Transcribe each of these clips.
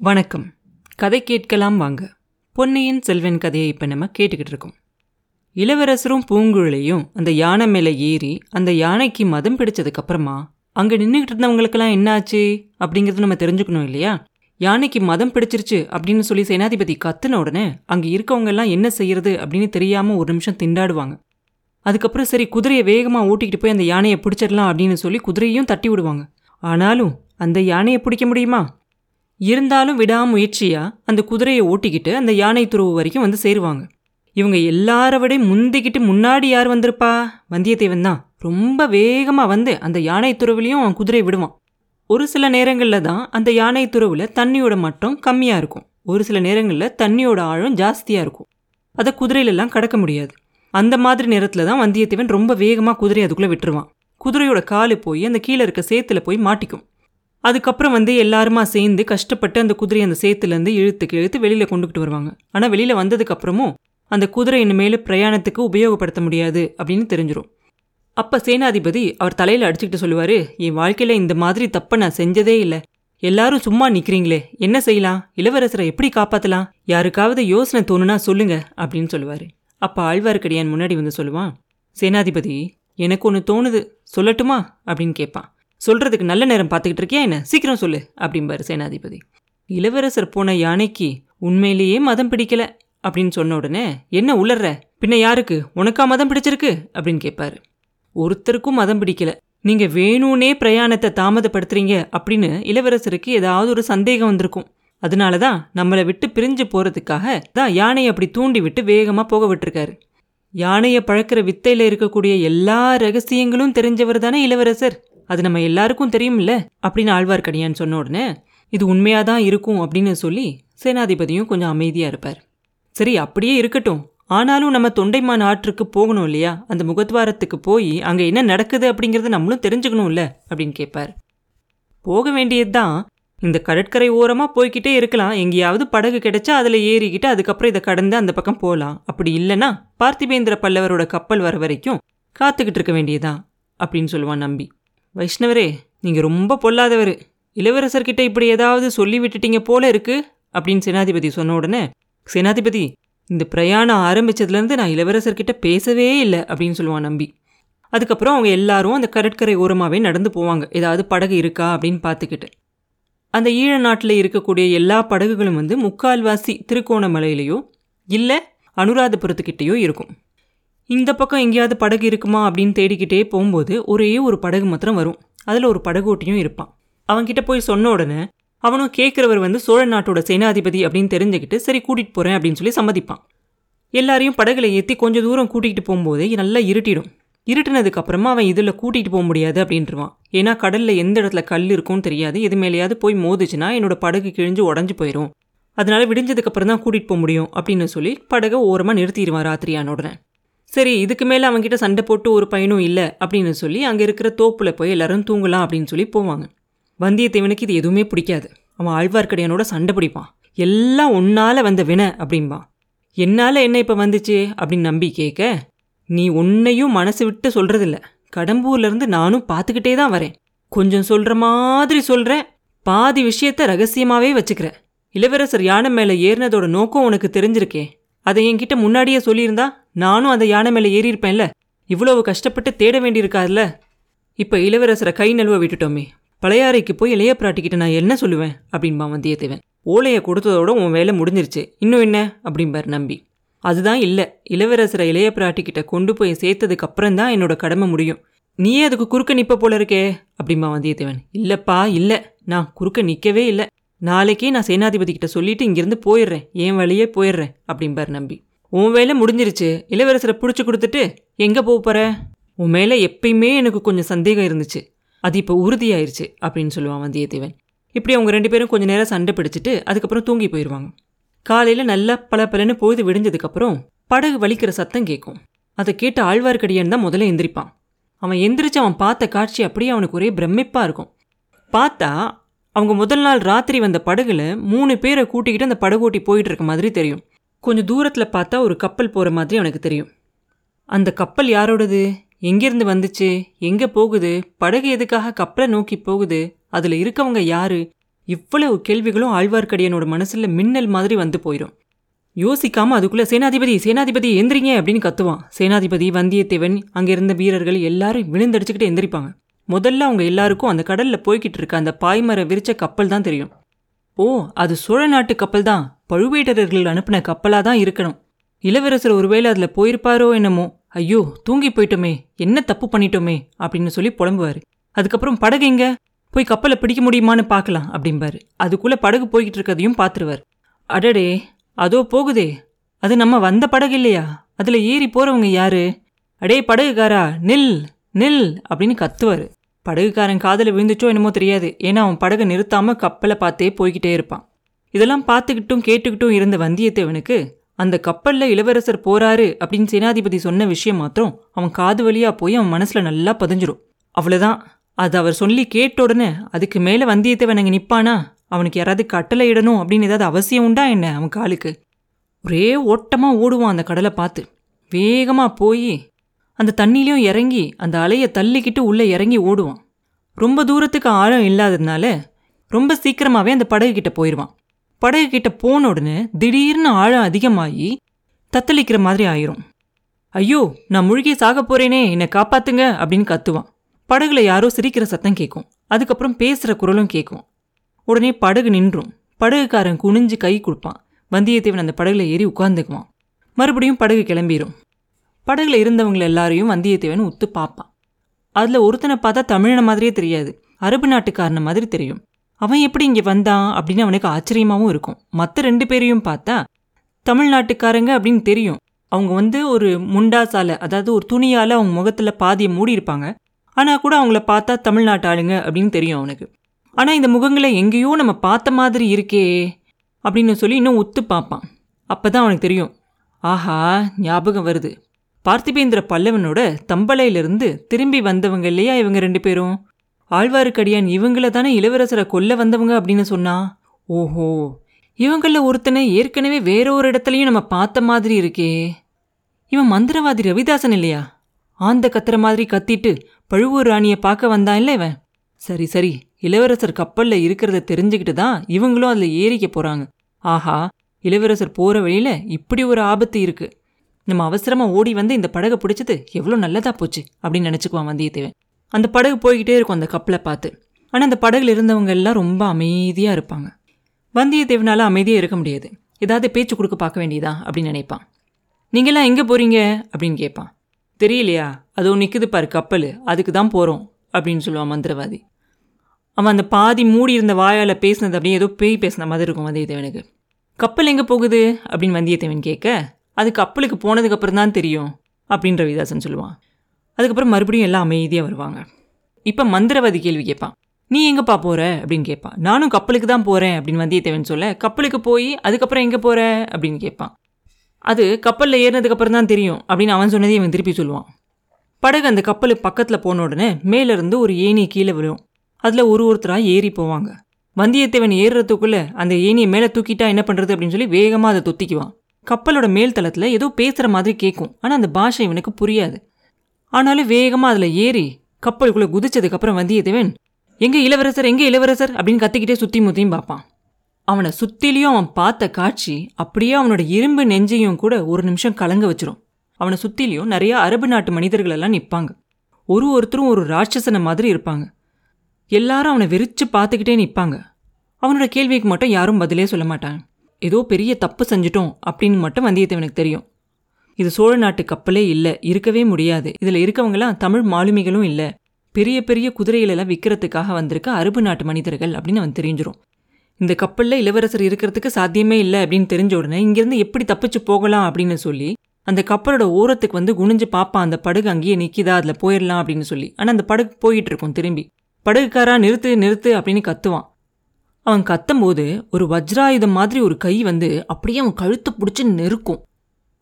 வணக்கம். கதை கேட்கலாம் வாங்க. பொன்னையின் செல்வன் கதையை இப்போ நம்ம கேட்டுக்கிட்டு இருக்கோம். இளவரசரும் பூங்குழலியும் அந்த யானை மேலே ஏறி அந்த யானைக்கு மதம் பிடிச்சதுக்கப்புறமா அங்கே நின்றுக்கிட்டு இருந்தவங்களுக்கெல்லாம் என்னாச்சு அப்படிங்கிறது நம்ம தெரிஞ்சுக்கணும் இல்லையா? யானைக்கு மதம் பிடிச்சிருச்சு அப்படின்னு சொல்லி சேனாதிபதி கத்துன உடனே அங்கே இருக்கவங்க எல்லாம் என்ன செய்யறது அப்படின்னு தெரியாமல் ஒரு நிமிஷம் திண்டாடுவாங்க. அதுக்கப்புறம் சரி குதிரையை வேகமாக ஓட்டிக்கிட்டு போய் அந்த யானையை பிடிச்சிடலாம் அப்படின்னு சொல்லி குதிரையும் தட்டி விடுவாங்க. ஆனாலும் அந்த யானையை பிடிக்க முடியுமா? இருந்தாலும் விடாமுயற்சியா அந்த குதிரையை ஓட்டிக்கிட்டு அந்த யானை துருவு வரைக்கும் வந்து சேருவாங்க. இவங்க எல்லாரோடையும் முந்திக்கிட்டு முன்னாடி யார் வந்திருப்பா? வந்தியத்தேவன் தான். ரொம்ப வேகமாக வந்து அந்த யானை துறவுலையும் அவன் குதிரை விடுவான். ஒரு சில நேரங்களில் தான் அந்த யானை துறவுல தண்ணியோட மட்டம் கம்மியாக இருக்கும். ஒரு சில நேரங்களில் தண்ணியோட ஆழம் ஜாஸ்தியாக இருக்கும். அதை குதிரையிலெல்லாம் கடக்க முடியாது. அந்த மாதிரி நேரத்தில் தான் வந்தியத்தேவன் ரொம்ப வேகமாக குதிரை அதுக்குள்ளே விட்டுருவான். குதிரையோட காலு போய் அந்த கீழே இருக்க சேத்துல போய் மாட்டிக்கும். அதுக்கப்புறம் வந்து எல்லாருமா சேர்ந்து கஷ்டப்பட்டு அந்த குதிரையை அந்த சேத்துலேருந்து இழுத்துக்கு இழுத்து வெளியில் கொண்டுகிட்டு வருவாங்க. ஆனால் வெளியில் வந்ததுக்கப்புறமும் அந்த குதிரை இனிமேல் பிரயாணத்துக்கு உபயோகப்படுத்த முடியாது அப்படின்னு தெரிஞ்சிடும் அப்போ சேனாதிபதி அவர் தலையில் அடிச்சுக்கிட்டு சொல்லுவார் என் வாழ்க்கையில் இந்த மாதிரி தப்பை நான் செஞ்சதே இல்லை. எல்லாரும் சும்மா நிற்கிறீங்களே என்ன செய்யலாம்? இளவரசரை எப்படி காப்பாற்றலாம் யாருக்காவது யோசனை தோணுனா சொல்லுங்க அப்படின்னு சொல்லுவார். அப்போ ஆழ்வார்க்கடியான் முன்னாடி வந்து சொல்லுவான் சேனாதிபதி எனக்கு ஒன்று தோணுது சொல்லட்டுமா? அப்படின்னு கேட்பான் சொல்றதுக்கு நல்ல நேரம் பார்த்துக்கிட்டு இருக்கியா என்ன? சீக்கிரம் சொல்லு அப்படிம்பாரு சேனாதிபதி. இளவரசர் போன யானைக்கு உண்மையிலேயே மதம் பிடிக்கல அப்படின்னு சொன்ன உடனே என்ன உளர்ற? பின்ன யாருக்கு? உனக்கா மதம் பிடிச்சிருக்கு? அப்படின்னு கேட்பாரு ஒருத்தருக்கும் மதம் பிடிக்கல. நீங்க வேணும்னே பிரயாணத்தை தாமதப்படுத்துறீங்க அப்படின்னு இளவரசருக்கு ஏதாவது ஒரு சந்தேகம் வந்திருக்கும். அதனால தான் நம்மளை விட்டு பிரிஞ்சு போறதுக்காக தான் யானையை அப்படி தூண்டி விட்டு வேகமா போக விட்டுருக்காரு. யானையை பழக்கிற வித்தையில இருக்கக்கூடிய எல்லா ரகசியங்களும் தெரிஞ்சவர் தானே இளவரசர்? அது நம்ம எல்லாருக்கும் தெரியும்ல? அப்படின்னு ஆழ்வார்க்கடியான் சொன்ன உடனே இது உண்மையாக தான் இருக்கும் அப்படின்னு சொல்லி சேனாதிபதியும் கொஞ்சம் அமைதியாக இருப்பார். சரி அப்படியே இருக்கட்டும். ஆனாலும் நம்ம தொண்டைமான் ஆற்றுக்கு போகணும் இல்லையா? அந்த முகத்வாரத்துக்கு போய் அங்கே என்ன நடக்குது அப்படிங்கிறத நம்மளும் தெரிஞ்சுக்கணும்ல? அப்படின்னு கேட்பார். போக வேண்டியது தான் இந்த கடற்கரை ஓரமாக போய்கிட்டே இருக்கலாம். எங்கேயாவது படகு கிடைச்சா அதில் ஏறிக்கிட்டு அதுக்கப்புறம் இதை கடந்து அந்த பக்கம் போகலாம் அப்படி இல்லைன்னா பார்த்திபேந்திர பல்லவரோட கப்பல் வர வரைக்கும் காத்துக்கிட்டு இருக்க வேண்டியதான் அப்படின்னு சொல்லுவான் நம்பி. வைஷ்ணவரே நீங்கள் ரொம்ப பொல்லாதவர். இளவரசர்கிட்ட இப்படி ஏதாவது சொல்லி விட்டுட்டீங்க போல இருக்கு அப்படின்னு சேனாதிபதி சொன்ன உடனே சேனாதிபதி இந்த பிரயாணம் ஆரம்பிச்சதுலேருந்து நான் இளவரசர்கிட்ட பேசவே இல்லை அப்படின்னு சொல்லுவான் நம்பி. அதுக்கப்புறம் அவங்க எல்லாரும் அந்த கடற்கரை ஓரமாகவே நடந்து போவாங்க. ஏதாவது படகு இருக்கா அப்படின்னு பார்த்துக்கிட்டு. அந்த ஈழ நாட்டில் இருக்கக்கூடிய எல்லா படகுகளும் வந்து முக்கால்வாசி திருக்கோணமலையிலையோ இல்லை அனுராதபுரத்துக்கிட்டேயோ இருக்கும். இந்த பக்கம் எங்கேயாவது படகு இருக்குமா அப்படின்னு தேடிக்கிட்டே போகும்போது ஒரே ஒரு படகு மாத்திரம் வரும். அதில் ஒரு படகோட்டியும் இருப்பான். அவன்கிட்ட போய் சொன்ன உடனே அவனும் கேட்குறவர் வந்து சோழ நாட்டோட சேனாதிபதி அப்படின்னு தெரிஞ்சுக்கிட்டு சரி கூட்டிகிட்டு போகிறேன் அப்படின்னு சொல்லி சம்மதிப்பான். எல்லாரையும் படகுல ஏற்றி கொஞ்சம் தூரம் கூட்டிகிட்டு போகும்போதே நல்லா இருட்டிடும். இருட்டினதுக்கு அப்புறமா அவன் இதில் கூட்டிகிட்டு போக முடியாது அப்படின்ட்டுருவான் ஏன்னா கடலில் எந்த இடத்துல கல் இருக்கும்னு தெரியாது. எது மேலேயாவது போய் மோதுச்சுன்னா என்னோட படகு கிழிஞ்சு உடஞ்சி போயிடும் அதனால விடிஞ்சதுக்கு அப்புறம் தான் கூட்டிகிட்டு போக முடியும் அப்படின்னு சொல்லி படகை ஓரமாக நிறுத்திடுவான் ராத்திரியான உடனே. சரி இதுக்கு மேலே அவன்கிட்ட சண்டை போட்டு ஒரு பையனும் இல்லை அப்படின்னு சொல்லி அங்கே இருக்கிற தோப்பில் போய் எல்லாரும் தூங்கலாம் அப்படின்னு சொல்லி போவாங்க. வந்தியத்தேவனுக்கு இது எதுவுமே பிடிக்காது. அவன் ஆழ்வார்க்கடியானோட சண்டை பிடிப்பான். எல்லாம் உன்னால வந்த வினை அப்படிம்பான். என்னால் என்ன இப்போ வந்துச்சு அப்படின்னு நம்பி கேட்க நீ உன்னையும் மனசு விட்டு சொல்கிறதில்ல கடம்பூர்லேருந்து நானும் பார்த்துக்கிட்டே தான் வரேன். கொஞ்சம் சொல்கிற மாதிரி சொல்கிறேன் பாதி விஷயத்த ரகசியமாகவே வச்சுக்கிறேன் இளவரசர் யானை மேலே ஏறினதோட நோக்கம் உனக்கு தெரிஞ்சிருக்கே. அதை என்கிட்ட முன்னாடியே சொல்லியிருந்தா நானும் அந்த யானை மேலே ஏறியிருப்பேன்ல. இவ்வளவு கஷ்டப்பட்டு தேட வேண்டியிருக்காதுல்ல இப்போ இளவரசரை கை நழுவ விட்டுட்டோமே. பழையாறைக்கு போய் இளைய பிராட்டிக்கிட்ட நான் என்ன சொல்லுவேன்? அப்படின்பா வந்தியத்தேவன். ஓலையை கொடுத்ததோட உன் வேலை முடிஞ்சிருச்சு. இன்னும் என்ன? அப்படிம்பார் நம்பி. அதுதான் இல்லை. இளவரசரை இளைய பிராட்டிக்கிட்ட கொண்டு போய் சேர்த்ததுக்கு அப்புறம் தான் என்னோட கடமை முடியும். நீயே அதுக்கு குறுக்க நிற்ப போல இருக்கே அப்படிம்பா வந்தியத்தேவன். இல்லைப்பா இல்லை. நான் குறுக்க நிற்கவே இல்லை. நாளைக்கே நான் சேனாதிபதி கிட்ட சொல்லிட்டு இங்கிருந்து போயிடுறேன். என் வழியே போயிடுறேன் அப்படிம்பார் நம்பி. உன் வேலை முடிஞ்சிருச்சு. இளவரசரை பிடிச்சி கொடுத்துட்டு எங்கே போக போகிற உன் மேலே எப்பயுமே எனக்கு கொஞ்சம் சந்தேகம் இருந்துச்சு. அது இப்போ உறுதியாயிருச்சு அப்படின்னு சொல்லுவான் வந்தியத்தேவன். இப்படி அவங்க ரெண்டு பேரும் கொஞ்ச நேரம் சண்டை பிடிச்சிட்டு அதுக்கப்புறம் தூங்கி போயிடுவாங்க காலையில் நல்லா பல பலன்னு பொழுது விடிஞ்சதுக்கப்புறம் படகு வலிக்கிற சத்தம் கேட்கும் அதை கேட்டு ஆழ்வார்க்கடியான் தான் முதல்ல எந்திரிப்பான். அவன் எந்திரிச்சு அவன் பார்த்த காட்சி அப்படியே அவனுக்கு ஒரே பிரமிப்பாக இருக்கும். பார்த்தா அவங்க முதல் நாள் ராத்திரி வந்த படகுல மூணு பேரை கூட்டிக்கிட்டு அந்த படகோட்டி போயிட்டு இருக்க மாதிரி தெரியும். கொஞ்சம் தூரத்தில் பார்த்தா ஒரு கப்பல் போகிற மாதிரி அவனுக்கு தெரியும். அந்த கப்பல் யாரோடது? எங்கேருந்து வந்துச்சு? எங்கே போகுது? படகு எதுக்காக கப்பலை நோக்கி போகுது? அதில் இருக்கவங்க யாரு? இவ்வளவு கேள்விகளும் ஆழ்வார்க்கடியானோட மனசில் மின்னல் மாதிரி வந்து போயிடும் யோசிக்காமல் அதுக்குள்ளே சேனாதிபதி சேனாதிபதி எந்திரிங்க அப்படின்னு கத்துவான். சேனாதிபதி வந்தியத்தேவன் அங்கே இருந்த வீரர்கள் எல்லாரும் விழுந்தடிச்சுக்கிட்டு எந்திரிப்பாங்க. முதல்ல அவங்க எல்லாருக்கும் அந்த கடலில் போய்கிட்டு இருக்க அந்த பாய்மர விரிச்ச கப்பல் தான் தெரியும். ஓ அது சோழ நாட்டு கப்பல் தான். பழுவேட்டரர்கள் அனுப்பின கப்பலாக தான் இருக்கணும். இளவரசர் ஒருவேளை அதுல போயிருப்பாரோ என்னமோ. ஐயோ தூங்கி போயிட்டோமே. என்ன தப்பு பண்ணிட்டோமே அப்படின்னு சொல்லி புலம்புவார். அதுக்கப்புறம் படகு எங்க? போய் கப்பலை பிடிக்க முடியுமான்னு பார்க்கலாம் அப்படிம்பாரு. அதுக்குள்ள படகு போய்கிட்டு இருக்கதையும் பார்த்துருவார். அடடே அதோ போகுதே. அது நம்ம வந்த படகு இல்லையா? அதுல ஏறி போறவங்க யாரு? அடே படகுக்காரா? நில் நில் அப்படின்னு கத்துவாரு. படகுக்காரன் காதில் விழுந்துச்சோ என்னமோ தெரியாது. ஏன்னா அவன் படகை நிறுத்தாம கப்பலை பார்த்தே போய்கிட்டே இருப்பான். இதெல்லாம் பார்த்துக்கிட்டும் கேட்டுக்கிட்டும் இருந்த வந்தியத்தேவனுக்கு அந்த கப்பலில் இளவரசர் போறாரு அப்படின்னு சேனாதிபதி சொன்ன விஷயம் மாத்திரம் அவன் காது வழியாக போய் அவன் மனசில் நல்லா பதிஞ்சிரும். அவ்வளோதான் அது அவர் சொல்லி கேட்ட உடனே அதுக்கு மேலே வந்தியத்தேவன் அங்கே நிற்பானா அவனுக்கு யாராவது கட்டளை இடணும் அப்படின்னு ஏதாவது அவசியம் உண்டா என்ன அவன் காலுக்கு? ஒரே ஓட்டமாக ஓடுவான் அந்த கடலை பார்த்து. வேகமாக போய் அந்த தண்ணிலையும் இறங்கி அந்த அலையை தள்ளிக்கிட்டு உள்ளே இறங்கி ஓடுவான். ரொம்ப தூரத்துக்கு ஆழம் இல்லாததுனால ரொம்ப சீக்கிரமாகவே அந்த படகு கிட்ட போயிடுவான் படகு கிட்ட போன உடனே திடீர்னு ஆழம் அதிகமாகி தத்தளிக்கிற மாதிரி ஆயிரும். ஐயோ நான் முழுகி சாக போறேனே என்னை காப்பாத்துங்க அப்படின்னு கத்துவான். படகுல யாரோ சிரிக்கிற சத்தம் கேட்கும் அதுக்கப்புறம் பேசுற குரலும் கேட்கும் உடனே படகு நின்றும். படகுக்காரன் குனிஞ்சு கை கொடுப்பான். வந்தியத்தேவன் அந்த படகுல ஏறி உட்கார்ந்துக்குவான். மறுபடியும் படகு கிளம்பிரும். படகுல இருந்தவங்கள எல்லாரையும் வந்தியத்தேவன் உத்து பார்ப்பான். அதுல ஒருத்தனை பார்த்தா தமிழன மாதிரியே தெரியாது. அரபு நாட்டுக்காரன மாதிரி தெரியும். அவன் எப்படி இங்கே வந்தான் அப்படின்னு அவனுக்கு ஆச்சரியமாகவும் இருக்கும். மற்ற ரெண்டு பேரையும் பார்த்தா தமிழ்நாட்டுக்காரங்க அப்படின்னு தெரியும். அவங்க வந்து ஒரு முண்டாசால அதாவது ஒரு துணியால் அவங்க முகத்தில் பாதியை மூடி இருப்பாங்க ஆனால் கூட அவங்கள பார்த்தா தமிழ்நாட்டு ஆளுங்க அப்படின்னு தெரியும் அவனுக்கு. ஆனால் இந்த முகங்களை எங்கேயோ நம்ம பார்த்த மாதிரி இருக்கே அப்படின்னு சொல்லி இன்னும் ஒத்து பார்ப்பான். அப்போ தான் அவனுக்கு தெரியும். ஆஹா ஞாபகம் வருது. பார்த்திபேந்திர பல்லவனோட தம்பலையிலிருந்து திரும்பி வந்தவங்க இல்லையா இவங்க ரெண்டு பேரும்? ஆழ்வாருக்கடியான் இவங்கள தானே இளவரசரை கொல்ல வந்தவங்க அப்படின்னு சொன்னா? ஓஹோ இவங்கள ஒருத்தனை ஏற்கனவே வேற ஒரு இடத்துலையும் நம்ம பார்த்த மாதிரி இருக்கே. இவன் மந்திரவாதி ரவிதாசன் இல்லையா? ஆந்த கத்துற மாதிரி கத்திட்டு பழுவூர் ராணியை பார்க்க வந்தான் இல்லை இவன்? சரி சரி இளவரசர் கப்பலில் இருக்கிறத தெரிஞ்சுக்கிட்டு தான் இவங்களும் அதில் ஏறிக்க போகிறாங்க ஆஹா இளவரசர் போகிற வழியில் இப்படி ஒரு ஆபத்து இருக்குது நம்ம அவசரமாக ஓடி வந்து இந்த படகை பிடிச்சது எவ்வளோ நல்லதாக போச்சு அப்படின்னு நினச்சிக்குவான் வந்தியத்தேவன். அந்த படகு போய்கிட்டே இருக்கும் அந்த கப்பலை பார்த்து. ஆனால் அந்த படகுல இருந்தவங்க எல்லாம் ரொம்ப அமைதியாக இருப்பாங்க. வந்தியத்தேவனால் அமைதியாக இருக்க முடியாது. ஏதாவது பேச்சு கொடுக்க பார்க்க வேண்டியதா? அப்படின்னு நினைப்பான். நீங்களாம் எங்கே போகிறீங்க அப்படின்னு கேட்பான். தெரியலையா? அதோ நிற்குது பாரு கப்பல். அதுக்கு தான் போகிறோம் அப்படின்னு சொல்லுவான் மந்திரவாதி. அவன் அந்த பாதி மூடி இருந்த வாயால் பேசினது அப்படியே ஏதோ பேய் பேசின மாதிரி இருக்கும் வந்தியத்தேவனுக்கு. கப்பல் எங்கே போகுது? அப்படின்னு வந்தியத்தேவன் கேட்க அது கப்பலுக்கு போனதுக்கப்புறம் தான் தெரியும் அப்படின்னு ரவிதாசன் சொல்லுவான். அதுக்கப்புறம் மறுபடியும் எல்லாம் அமைதியாக வருவாங்க. இப்போ மந்திரவாதி கேள்வி கேட்பான். நீ எங்கேப்பா போகிற அப்படின்னு கேட்பான். நானும் கப்பலுக்கு தான் போகிறேன் அப்படின்னு வந்தியத்தேவன் சொல்ல கப்பலுக்கு போய் அதுக்கப்புறம் எங்கே போகிற அப்படின்னு கேட்பான். அது கப்பலில் ஏறினதுக்கப்புறம் தான் தெரியும் அப்படின்னு அவன் சொன்னதே இவன் திருப்பி சொல்லுவான். படகு அந்த கப்பலுக்கு பக்கத்தில் போன உடனே மேலேருந்து ஒரு ஏணி கீழே விழும். அதில் ஒரு ஒருத்தராக ஏறி போவாங்க. வந்தியத்தேவன் ஏறுறதுக்குள்ளே அந்த ஏணியை மேலே தூக்கிட்டா என்ன பண்ணுறது அப்படின்னு சொல்லி வேகமாக அதை தொத்திக்குவான். கப்பலோட மேல் தளத்தில் ஏதோ பேசுகிற மாதிரி கேட்கும் ஆனால் அந்த பாஷை இவனுக்கு புரியாது. ஆனாலும் வேகமாக அதில் ஏறி கப்பலுக்குள்ளே குதிச்சதுக்கப்புறம் வந்தியத்தேவன் எங்கே இளவரசர் எங்கே இளவரசர்? அப்படின்னு கத்திக்கிட்டே சுற்றி முத்தியும் பார்ப்பான். அவனை சுற்றிலையும் அவன் பார்த்த காட்சி அப்படியே அவனோட இரும்பு நெஞ்சையும் கூட ஒரு நிமிஷம் கலங்க வச்சிரும். அவனை சுற்றிலையும் நிறைய அரபு நாட்டு மனிதர்கள் எல்லாம் நிற்பாங்க ஒரு ஒருத்தரும் ஒரு ராட்சசனை மாதிரி இருப்பாங்க. எல்லாரும் அவனை வெறிச்சு பார்த்துக்கிட்டே நிற்பாங்க அவனோட கேள்விக்கு மட்டும் யாரும் பதிலே சொல்ல மாட்டாங்க. ஏதோ பெரிய தப்பு செஞ்சிட்டோம் அப்படின்னு மட்டும் வந்தியத்தேவனுக்கு தெரியும். இது சோழ நாட்டு கப்பலே இல்லை இருக்கவே முடியாது. இதில் இருக்கவங்களாம் தமிழ் மாலுமிகளும் இல்லை. பெரிய பெரிய குதிரைகளெல்லாம் விற்கிறதுக்காக வந்திருக்க அரபு நாட்டு மனிதர்கள் அப்படின்னு அவன் தெரிஞ்சிடும் இந்த கப்பலில் இளவரசர் இருக்கிறதுக்கு சாத்தியமே இல்லை அப்படின்னு தெரிஞ்ச உடனே இங்கேருந்து எப்படி தப்பிச்சு போகலாம் அப்படின்னு சொல்லி அந்த கப்பலோட ஓரத்துக்கு வந்து குனிஞ்சு பார்ப்பான் அந்த படகு அங்கேயே நிற்கிதா அதில் போயிடலாம் அப்படின்னு சொல்லி. ஆனால் அந்த படகு போயிட்டு இருக்கும் திரும்பி. படகுக்காரா நிறுத்து நிறுத்து அப்படின்னு கத்துவான். அவன் கத்தும்போது ஒரு வஜ்ராயுதம் மாதிரி ஒரு கை வந்து அப்படியே அவன் கழுத்தை பிடிச்சி நெருக்கும்.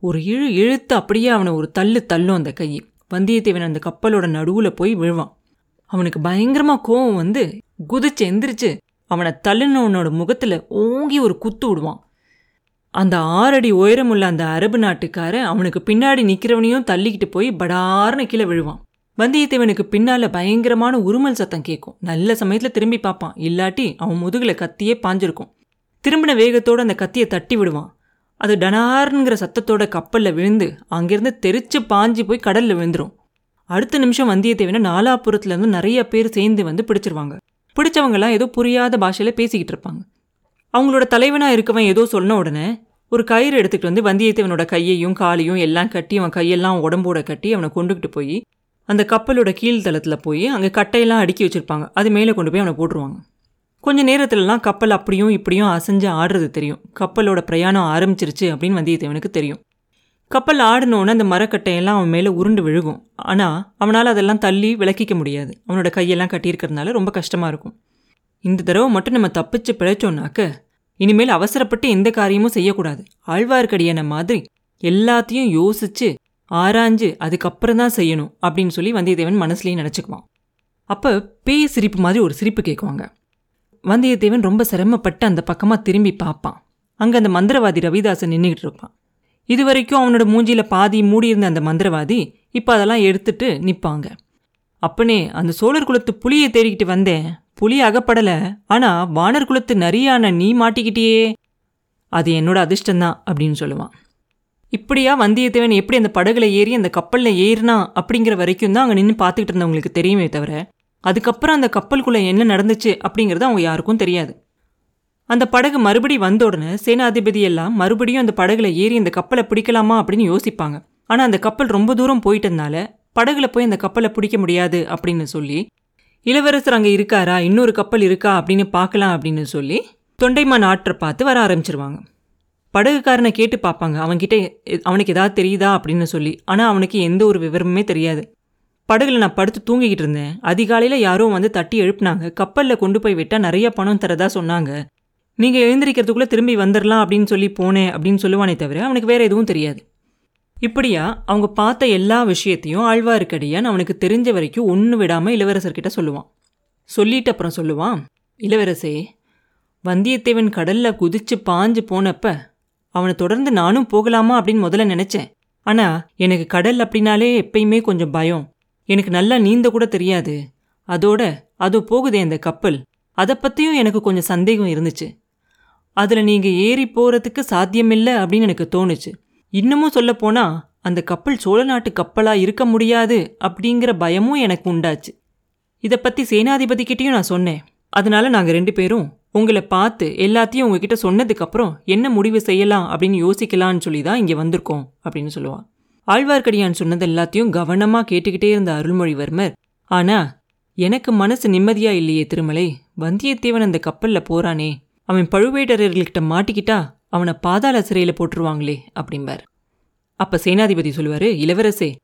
ஒரு இழு இழுத்து அப்படியே அவனை ஒரு தள்ளு தள்ளும் அந்த கை. வந்தியத்தேவன் அந்த கப்பலோட நடுவில் போய் விழுவான். அவனுக்கு பயங்கரமாக கோவம் வந்து குதிச்சு எந்திரிச்சு அவனை தள்ளுனவனோட முகத்தில் ஓங்கி ஒரு குத்து விடுவான். அந்த ஆறடி உயரமுள்ள அந்த அரபு நாட்டுக்காரன் அவனுக்கு பின்னாடி நிற்கிறவனையும் தள்ளிக்கிட்டு போய் படார்னு கீழே விழுவான். வந்தியத்தேவனுக்கு பின்னால் பயங்கரமான உருமல் சத்தம் கேட்கும். நல்ல சமயத்தில் திரும்பி பார்ப்பான். இல்லாட்டி அவன் முதுகில் கத்தியே பாஞ்சிருக்கும். திரும்பின வேகத்தோடு அந்த கத்தியை தட்டி விடுவான். அது டனார்ங்கிற சத்தத்தோட கப்பலில் விழுந்து அங்கிருந்து தெரிச்சு பாஞ்சு போய் கடலில் விழுந்துரும். அடுத்த நிமிஷம் வந்தியத்தேவனை நாலாபுரத்துலேருந்து நிறைய பேர் சேர்ந்து வந்து பிடிச்சிருவாங்க. பிடிச்சவங்கெல்லாம் ஏதோ புரியாத பாஷையில பேசிக்கிட்டு இருப்பாங்க. அவங்களோட தலைவனாக இருக்கவன் ஏதோ சொன்ன உடனே ஒரு கயிறு எடுத்துக்கிட்டு வந்து வந்தியத்தேவனோட கையையும் காலையும் எல்லாம் கட்டி அவன் கையெல்லாம் உடம்போட கட்டி அவனை கொண்டுகிட்டு போய் அந்த கப்பலோட கீழ்த்தளத்தில் போய் அங்கே கட்டையெல்லாம் அடுக்கி வச்சுருப்பாங்க. அது மேலே கொண்டு போய் அவனை போட்டுருவாங்க. கொஞ்ச நேரத்துலலாம் கப்பல் அப்படியும் இப்படியும் அசைஞ்சு ஆடுறது தெரியும். கப்பலோட பிரயாணம் ஆரம்பிச்சிருச்சு அப்படின்னு வந்தியத்தேவனுக்கு தெரியும். கப்பல் ஆடினோன்னு அந்த மரக்கட்டையெல்லாம் அவன் மேலே உருண்டு விழுகும். ஆனால் அவனால் அதெல்லாம் தள்ளி விளக்கிக்க முடியாது. அவனோட கையெல்லாம் கட்டியிருக்கிறதுனால ரொம்ப கஷ்டமாக இருக்கும். இந்த தடவை மட்டும் நம்ம தப்பிச்சு பிழைச்சோன்னாக்க இனிமேல் அவசரப்பட்டு எந்த காரியமும் செய்யக்கூடாது. ஆழ்வார்க்கடியான மாதிரி எல்லாத்தையும் யோசிச்சு ஆராய்ஞ்சு அதுக்கப்புறம் தான் செய்யணும் அப்படின்னு சொல்லி வந்தியத்தேவன் மனசுலேயே நினச்சிக்குவான். அப்போ பேய் சிரிப்பு மாதிரி ஒரு சிரிப்பு கேட்குவாங்க. வந்தியத்தேவன் ரொம்ப சிரமப்பட்டு அந்த பக்கமாக திரும்பி பார்ப்பான். அங்கே அந்த மந்திரவாதி ரவிதாசன் நின்றுக்கிட்டு இருப்பான் இது வரைக்கும் அவனோட மூஞ்சியில் பாதி மூடியிருந்த அந்த மந்திரவாதி இப்போ அதெல்லாம் எடுத்துட்டு நிற்பாங்க அப்பனே அந்த சோழர் குலத்து புலியை தேடிக்கிட்டு வந்தேன். புலி அகப்படலை. ஆனால் வானர் குலத்து நரியான நீ மாட்டிக்கிட்டியே. அது என்னோட அதிர்ஷ்டந்தான் அப்படின்னு சொல்லுவான். இப்படியா வந்தியத்தேவன் எப்படி அந்த படகுல ஏறி அந்த கப்பலில் ஏறினா அப்படிங்கிற வரைக்கும் தான் அங்கே நின்று பார்த்துக்கிட்டு இருந்தவங்களுக்கு தெரியுமே தவிர அதுக்கப்புறம் அந்த கப்பலுக்குள்ளே என்ன நடந்துச்சு அப்படிங்கிறது அவங்க யாருக்கும் தெரியாது. அந்த படகு மறுபடி வந்த உடனே சேனாதிபதி எல்லாம் மறுபடியும் அந்த படகுல ஏறி அந்த கப்பலை பிடிக்கலாமா அப்படின்னு யோசிப்பாங்க. ஆனால் அந்த கப்பல் ரொம்ப தூரம் போயிட்டதுனால படகுல போய் அந்த கப்பலை பிடிக்க முடியாது அப்படின்னு சொல்லி இளவரசர் அங்கே இருக்காரா? இன்னொரு கப்பல் இருக்கா? அப்படின்னு பார்க்கலாம் அப்படின்னு சொல்லி தொண்டைமான் ஆற்றை பார்த்து வர ஆரம்பிச்சிருவாங்க. படகுக்காரனை கேட்டு பார்ப்பாங்க. அவன்கிட்ட அவனுக்கு ஏதாவது தெரியுதா அப்படின்னு சொல்லி. ஆனால் அவனுக்கு எந்த ஒரு விவரமுமே தெரியாது. படகுல நான் படுத்து தூங்கிக்கிட்டு இருந்தேன். அதிகாலையில் யாரோ வந்து தட்டி எழுப்புனாங்க. கப்பலில் கொண்டு போய் விட்டால் நிறைய பணம் தரதா சொன்னாங்க. நீங்கள் எழுந்திரிக்கிறதுக்குள்ளே திரும்பி வந்துடலாம் அப்படின்னு சொல்லி போனேன் அப்படின்னு சொல்லுவானே தவிர அவனுக்கு வேறு எதுவும் தெரியாது. இப்படியா அவங்க பார்த்த எல்லா விஷயத்தையும் ஆழ்வார்க்கடியான் அவனுக்கு தெரிஞ்ச வரைக்கும் ஒன்று விடாமல் இளவரசர்கிட்ட சொல்லுவான். சொல்லிட்டு அப்புறம் சொல்லுவான் இளவரசே வந்தியத்தேவன் கடலில் குதிச்சு பாஞ்சு போனப்ப அவனை தொடர்ந்து நானும் போகலாமா? அப்படின்னு முதல்ல நினச்சேன். ஆனால் எனக்கு கடல் அப்படின்னாலே எப்பயுமே கொஞ்சம் பயம். எனக்கு நல்லா நீந்த கூட தெரியாது. அதோட அது போகுதே அந்த கப்பல். அதை பற்றியும் எனக்கு கொஞ்சம் சந்தேகம் இருந்துச்சு. அதில் நீங்கள் ஏறி போகிறதுக்கு சாத்தியமில்லை அப்படின்னு எனக்கு தோணுச்சு. இன்னமும் சொல்லப்போனால் அந்த கப்பல் சோழ நாட்டு கப்பலாக இருக்க முடியாது அப்படிங்கிற பயமும் எனக்கு உண்டாச்சு. இதை பற்றி சேனாதிபதிக்கிட்டேயும் நான் சொன்னேன். அதனால் நாங்கள் ரெண்டு பேரும் உங்களை பார்த்து எல்லாத்தையும் உங்ககிட்ட சொன்னதுக்கப்புறம் என்ன முடிவு செய்யலாம் அப்படின்னு யோசிக்கலான்னு சொல்லி தான் இங்கே வந்திருக்கோம் அப்படின்னு சொல்லுவான். ஆழ்வார்க்கடியான் சொன்னது எல்லாத்தையும் கவனமா கேட்டுக்கிட்டே இருந்த அருள்மொழிவர்மர் ஆனா எனக்கு மனசு நிம்மதியா இல்லையே திருமலை வந்தியத்தேவன் அந்த கப்பல்ல போறானே அவன் பழுவேட்டரர்கள்கிட்ட மாட்டிக்கிட்டா அவனை பாதாள சிறையில போட்டுருவாங்களே அப்படிம்பார். அப்ப சேனாதிபதி சொல்லுவாரு இளவரசே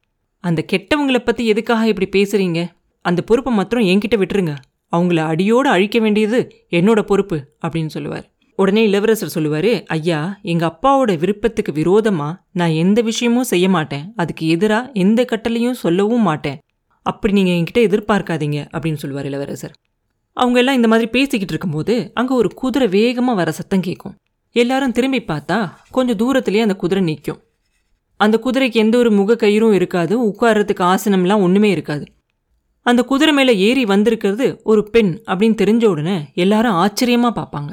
அந்த கெட்டவங்கள பத்தி எதுக்காக இப்படி பேசுறீங்க? அந்த பொறுப்பை மாத்திரம் என்கிட்ட விட்டுருங்க. அவங்கள அடியோடு அழிக்க வேண்டியது என்னோட பொறுப்பு அப்படின்னு சொல்லுவார். உடனே இளவரசர் சொல்லுவாரு ஐயா எங்க அப்பாவோட விருப்பத்துக்கு விரோதமா நான் எந்த விஷயமும் செய்ய மாட்டேன். அதுக்கு எதிரா எந்த கட்டளையும் சொல்லவும் மாட்டேன். அப்படி நீங்க என்கிட்ட எதிர்பார்க்காதீங்க அப்படின்னு சொல்லுவார் இளவரசர். அவங்க எல்லாம் இந்த மாதிரி பேசிக்கிட்டு இருக்கும்போது அங்க ஒரு குதிரை வேகமா வர சத்தம் கேட்கும். எல்லாரும் திரும்பி பார்த்தா கொஞ்சம் தூரத்துலேயே அந்த குதிரை நிற்கும் அந்த குதிரைக்கு எந்த ஒரு முக கயிறும் இருக்காது உட்கார்றதுக்கு ஆசனம்லாம் ஒன்றுமே இருக்காது. அந்த குதிரை மேலே ஏறி வந்திருக்கிறது ஒரு பெண் அப்படின்னு தெரிஞ்ச உடனே எல்லாரும் ஆச்சரியமாக பார்ப்பாங்க.